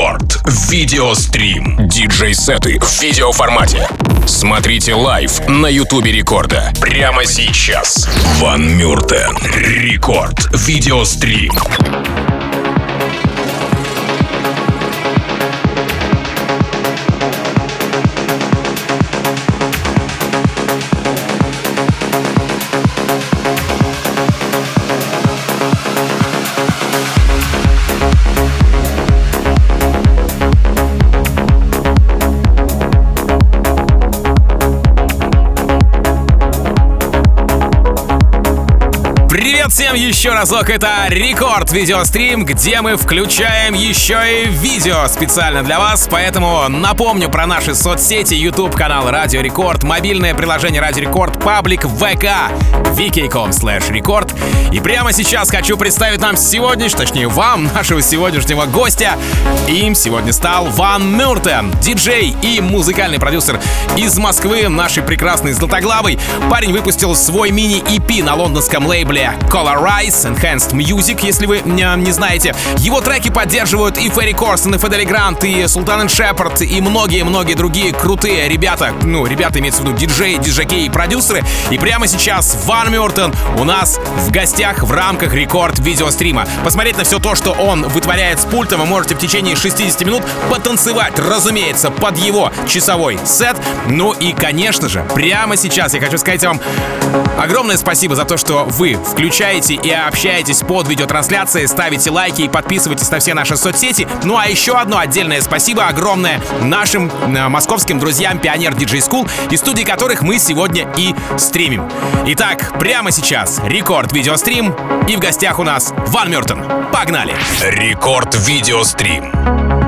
Рекорд. Видеострим. Диджей-сеты в видеоформате. Смотрите live на Ютубе Рекорда. Прямо сейчас. Van Múrten. Рекорд. Видеострим. Всем еще разок, это Рекорд Видеострим, где мы включаем еще и видео специально для вас, поэтому напомню про наши соцсети, YouTube канал Радио Рекорд, мобильное приложение Радио Рекорд, паблик ВК, vk.com slash рекорд. И прямо сейчас хочу представить нам сегодняшнего, точнее вам, нашего сегодняшнего гостя. Им сегодня стал Van Múrten, диджей и музыкальный продюсер из Москвы, нашей прекрасной Златоглавой. Парень выпустил свой мини-EP на лондонском лейбле Color Rise, Enhanced Music, если вы не, не знаете. Его треки поддерживают и Ферри Корсон, и Федели Грант, и Султан Шепард, и многие-многие другие крутые ребята. Ну, ребята имеется в виду диджеи, диджаки и продюсеры. И прямо сейчас Ван Мюртон у нас в гостях в рамках рекорд видеострима. Посмотреть на все то, что он вытворяет с пультом, вы можете в течение 60 минут потанцевать, разумеется, под его часовой сет. Ну и, конечно же, прямо сейчас я хочу сказать вам огромное спасибо за то, что вы включаете слушаете и общаетесь под видеотрансляцией, ставите лайки и подписывайтесь на все наши соцсети. Ну а еще одно отдельное спасибо огромное нашим э, московским друзьям Pioneer DJ School, из студии которых мы сегодня и стримим. Итак, прямо сейчас рекорд видеострим и в гостях у нас Van Múrten. Погнали! Рекорд видеострим.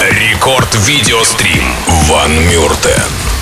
Рекорд Видеострим. Ван Мюртен.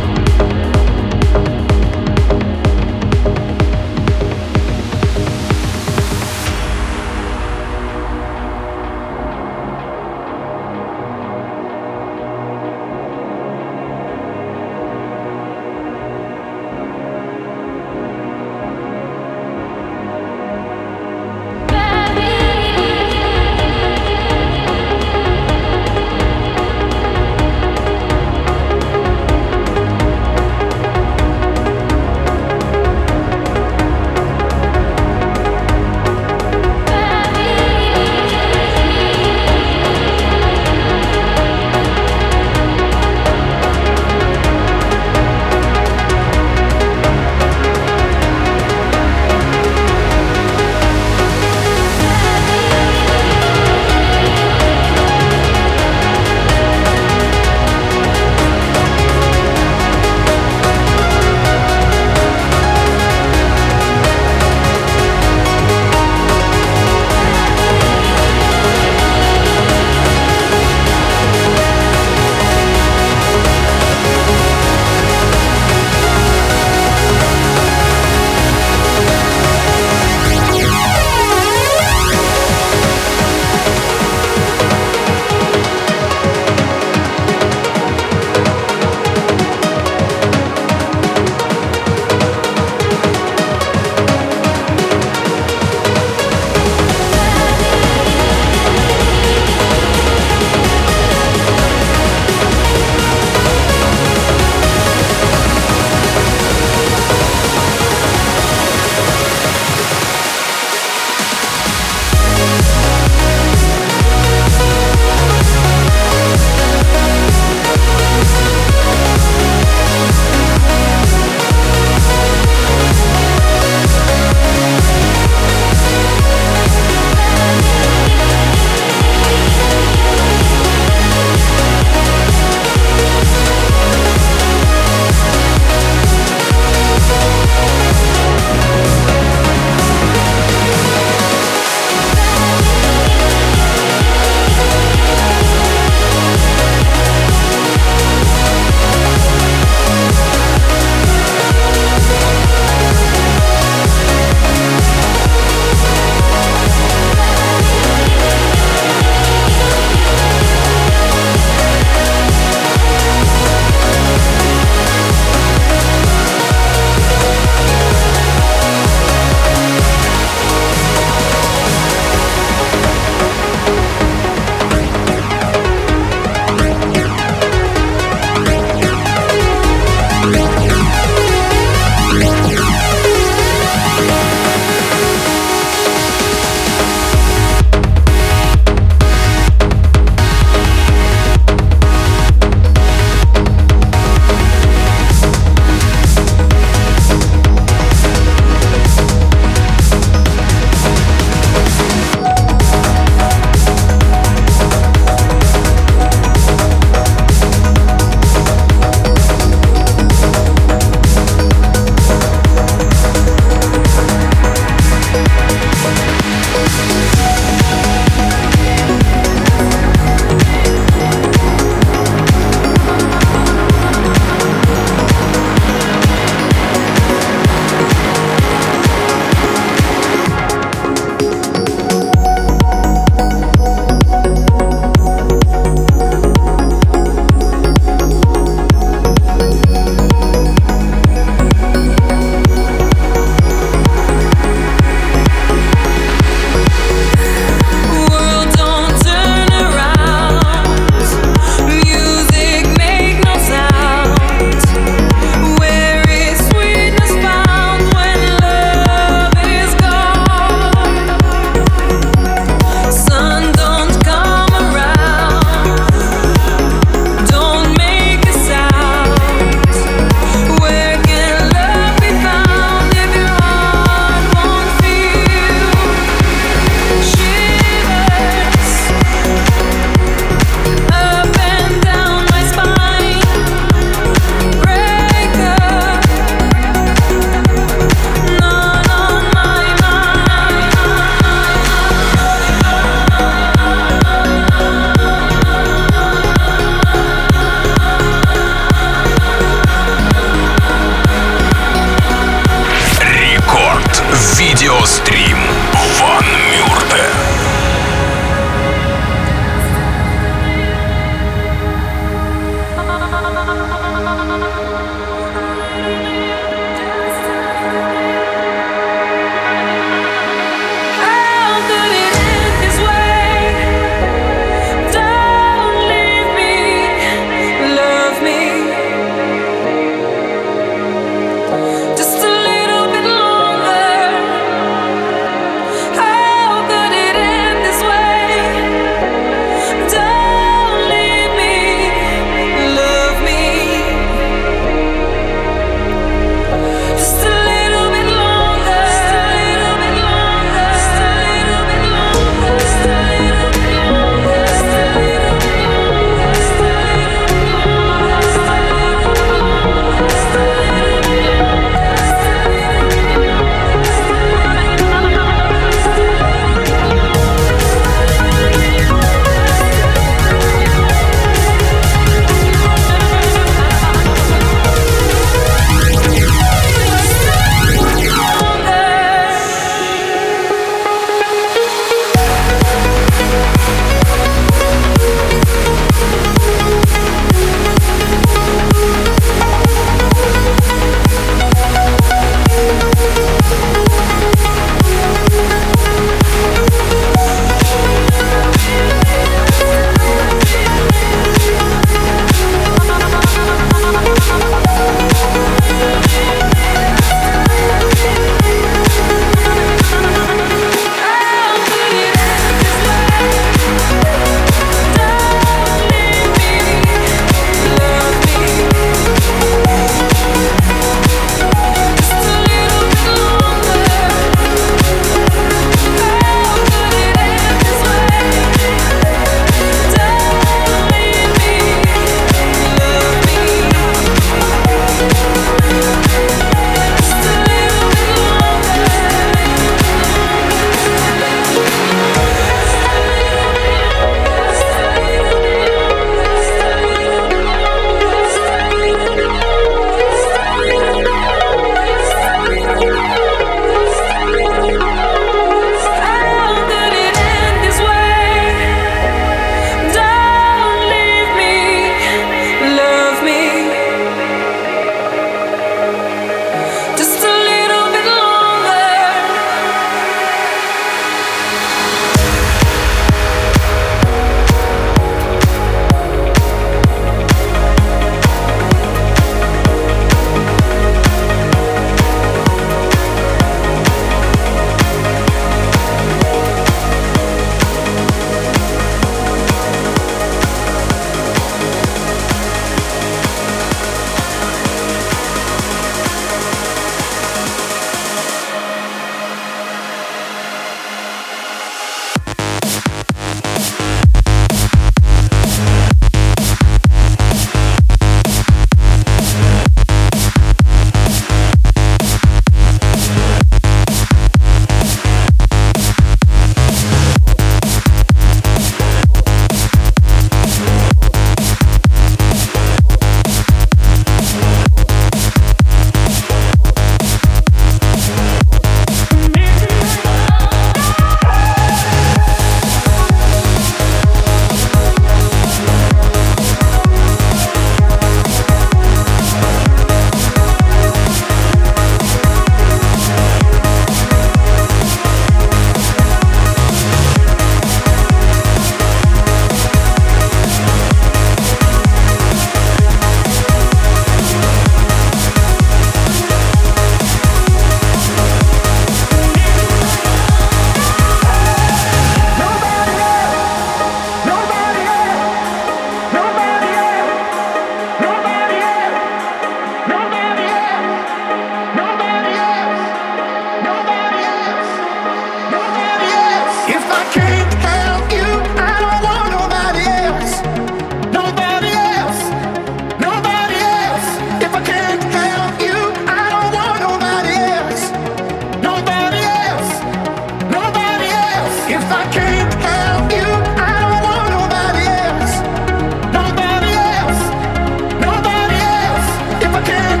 I can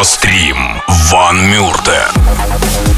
Видеострим Ван Мюртен.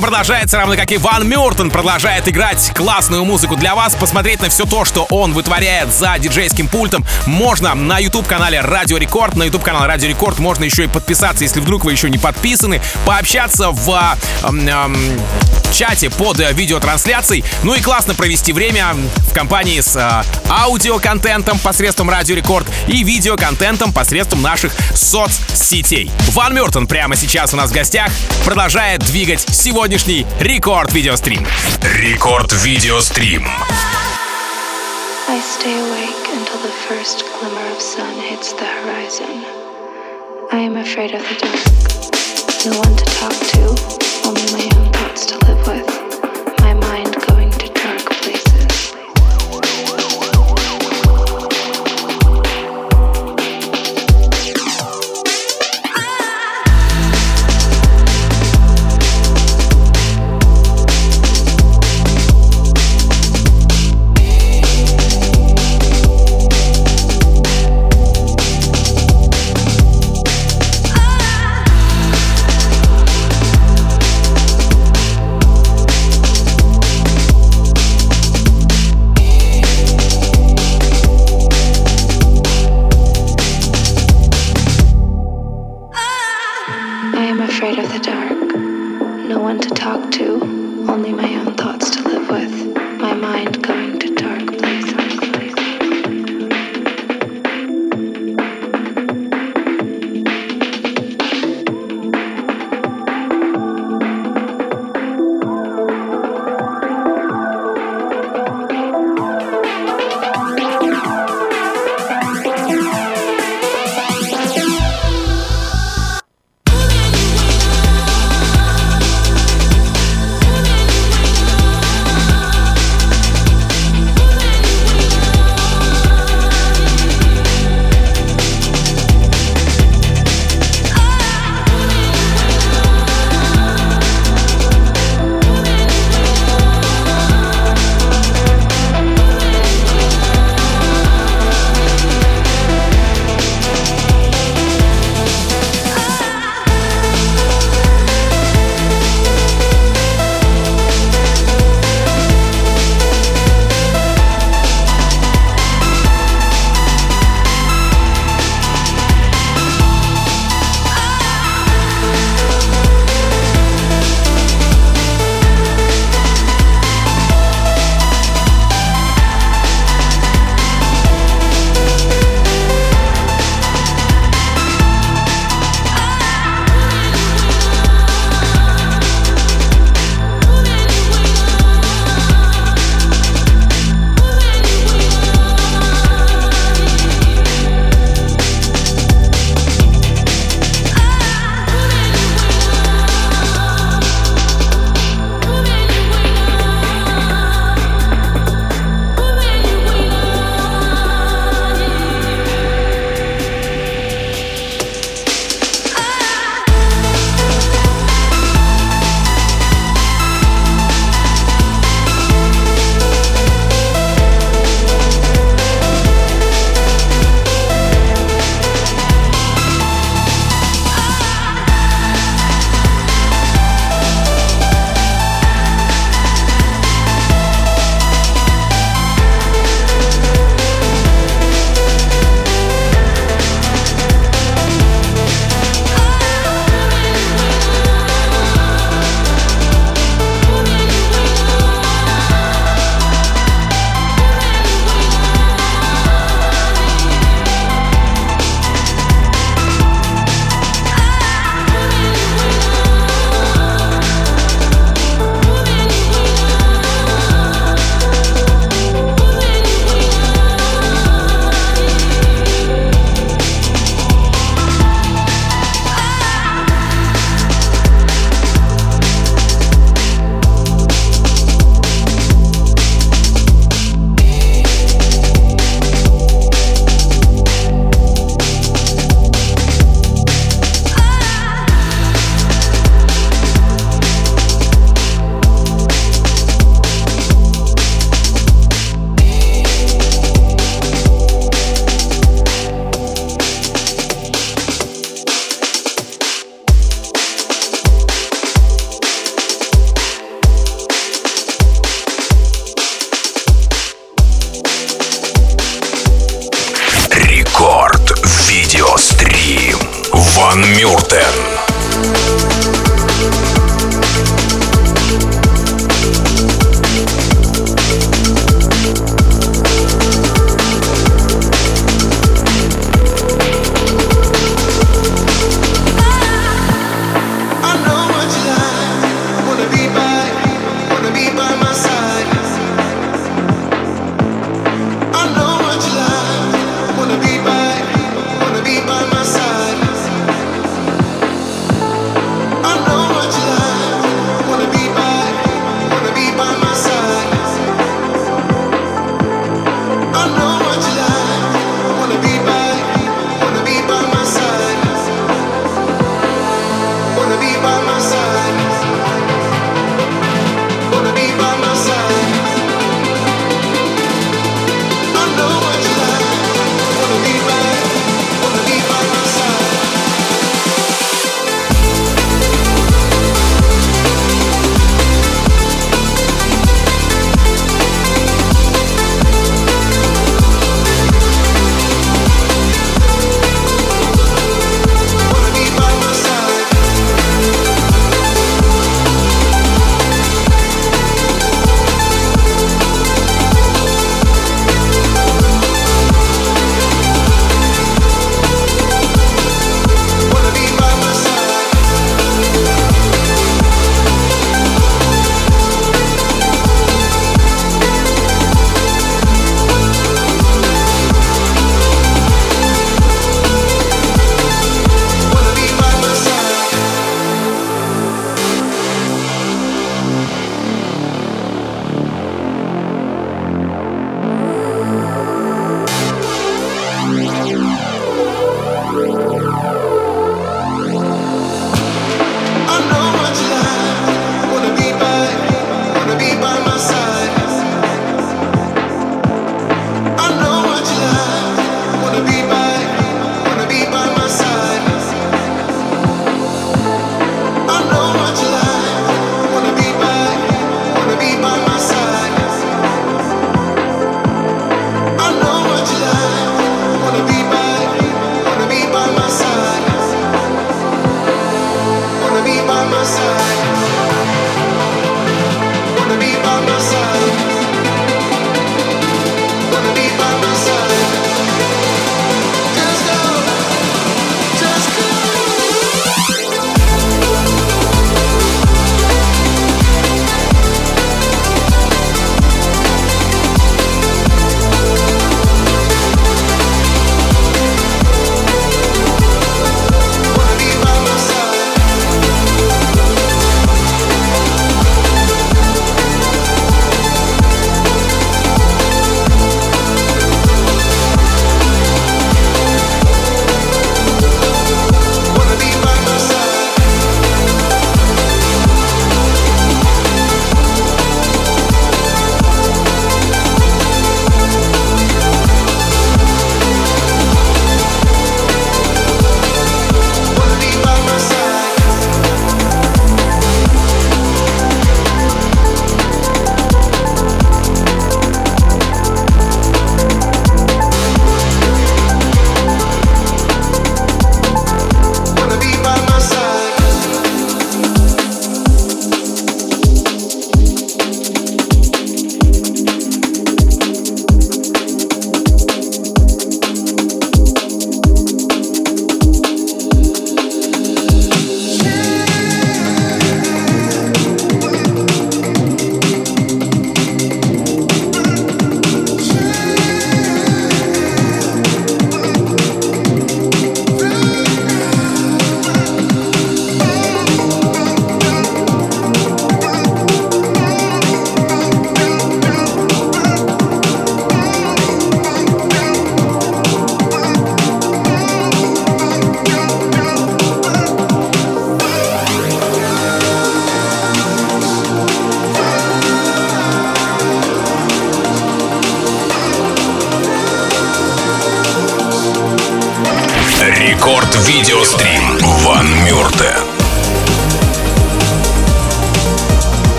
Видеострим продолжается, равно как и Van Múrten продолжает играть классную музыку для вас. Посмотреть на все то, что он вытворяет за диджейским пультом, можно на YouTube-канале Радио Рекорд. На YouTube-канал Радио Рекорд можно еще и подписаться, если вдруг вы еще не подписаны. Пообщаться в эм, эм, чате под э, видеотрансляцией. Ну и классно провести время в компании с э, аудиоконтентом посредством Радио Рекорд и видеоконтентом посредством наших соцсетей. Van Múrten прямо сейчас у нас в гостях продолжает двигать сегодняшний рекорд видеострим. Рекорд видеострим. I stay awake until the first glimmer of sun hits the horizon. I am afraid of the dark. No one to talk to, only my to live with.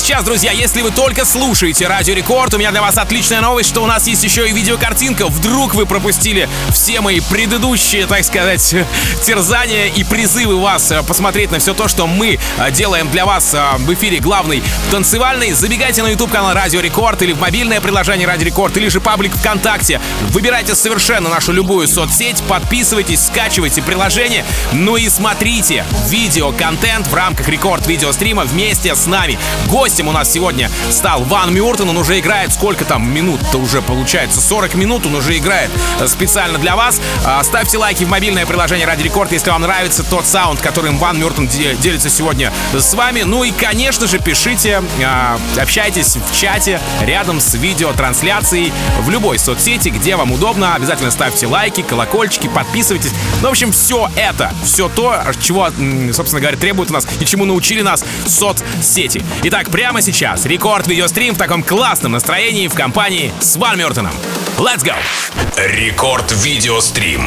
Сейчас, друзья, если вы только слушаете Радио Рекорд, у меня для вас отличная новость, что у нас есть еще и видеокартинка. Вдруг вы пропустили все мои предыдущие, так сказать, терзания и призывы вас э, посмотреть на все то, что мы э, делаем для вас э, в эфире главный танцевальный. Забегайте на YouTube канал Радио Рекорд или в мобильное приложение Радио Рекорд или же паблик ВКонтакте. Выбирайте совершенно нашу любую соцсеть, подписывайтесь, скачивайте приложение, ну и смотрите видео-контент в рамках рекорд видеострима вместе с нами. Гостем у нас сегодня стал Ван Мюртон. Он уже играет сколько там минут-то уже получается? 40 минут он уже играет э, специально для вас. А, ставьте лайки в мобильное приложение Ради Рекорд, если вам нравится тот саунд, которым Ван Мюртон делится сегодня с вами. Ну и, конечно же, пишите, а, общайтесь в чате рядом с видеотрансляцией в любой соцсети, где вам удобно. Обязательно ставьте лайки, колокольчики, подписывайтесь. Ну, в общем, все это, все то, чего, собственно говоря, требует у нас и чему научили нас соцсети. Итак, прямо сейчас рекорд видеострим в таком классном настроении в компании с Ван Мёртоном. Let's go! Рекорд видеострим.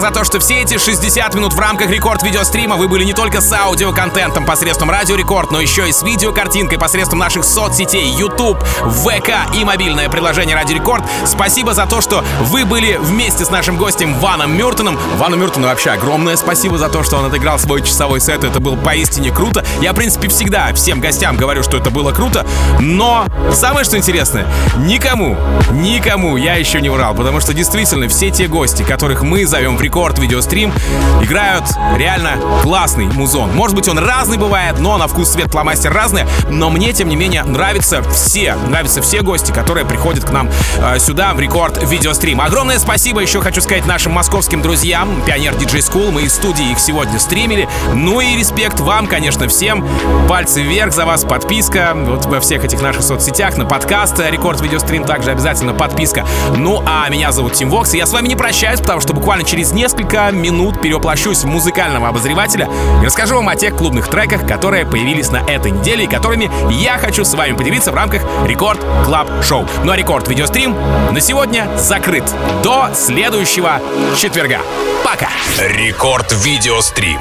За то, что все эти 60 минут в рамках рекорд видеострима вы были не только с аудиоконтентом посредством Радио Рекорд, но еще и с видеокартинкой посредством наших соцсетей, YouTube, ВК и мобильное приложение Радио Рекорд. Спасибо за то, что вы были вместе с нашим гостем Ваном Мюртоном. Вану Мюртону вообще огромное спасибо за то, что он отыграл свой часовой сет. Это было поистине круто. Я, в принципе, всегда всем гостям говорю, что это было круто, но самое что интересное, никому, никому я еще не врал, потому что действительно все те гости, которых мы зовем в рекорд видеострим, играют реально классный музон. Может быть, он разный бывает, но на вкус цвет фломастер разный, но мне, тем не менее, нравятся все, нравятся все гости, которые приходят к нам э, сюда в рекорд видеострим. Огромное спасибо еще хочу сказать нашим московским друзьям, Пионер Диджей School, мы из студии их сегодня стримили. Ну и респект вам, конечно, всем. Пальцы вверх за вас, подписка вот во всех этих наших соцсетях, на подкаст Рекорд Видеострим также обязательно подписка. Ну а меня зовут Тим Вокс, и я с вами не прощаюсь, потому что буквально через несколько минут перевоплощусь в музыкального обозревателя и расскажу вам о тех клубных треках, которые появились на этой неделе и которыми я хочу с вами поделиться в рамках Record Club Show. Ну а Рекорд Видеострим на сегодня закрыт. До следующего четверга. Пока! Рекорд Видеострим.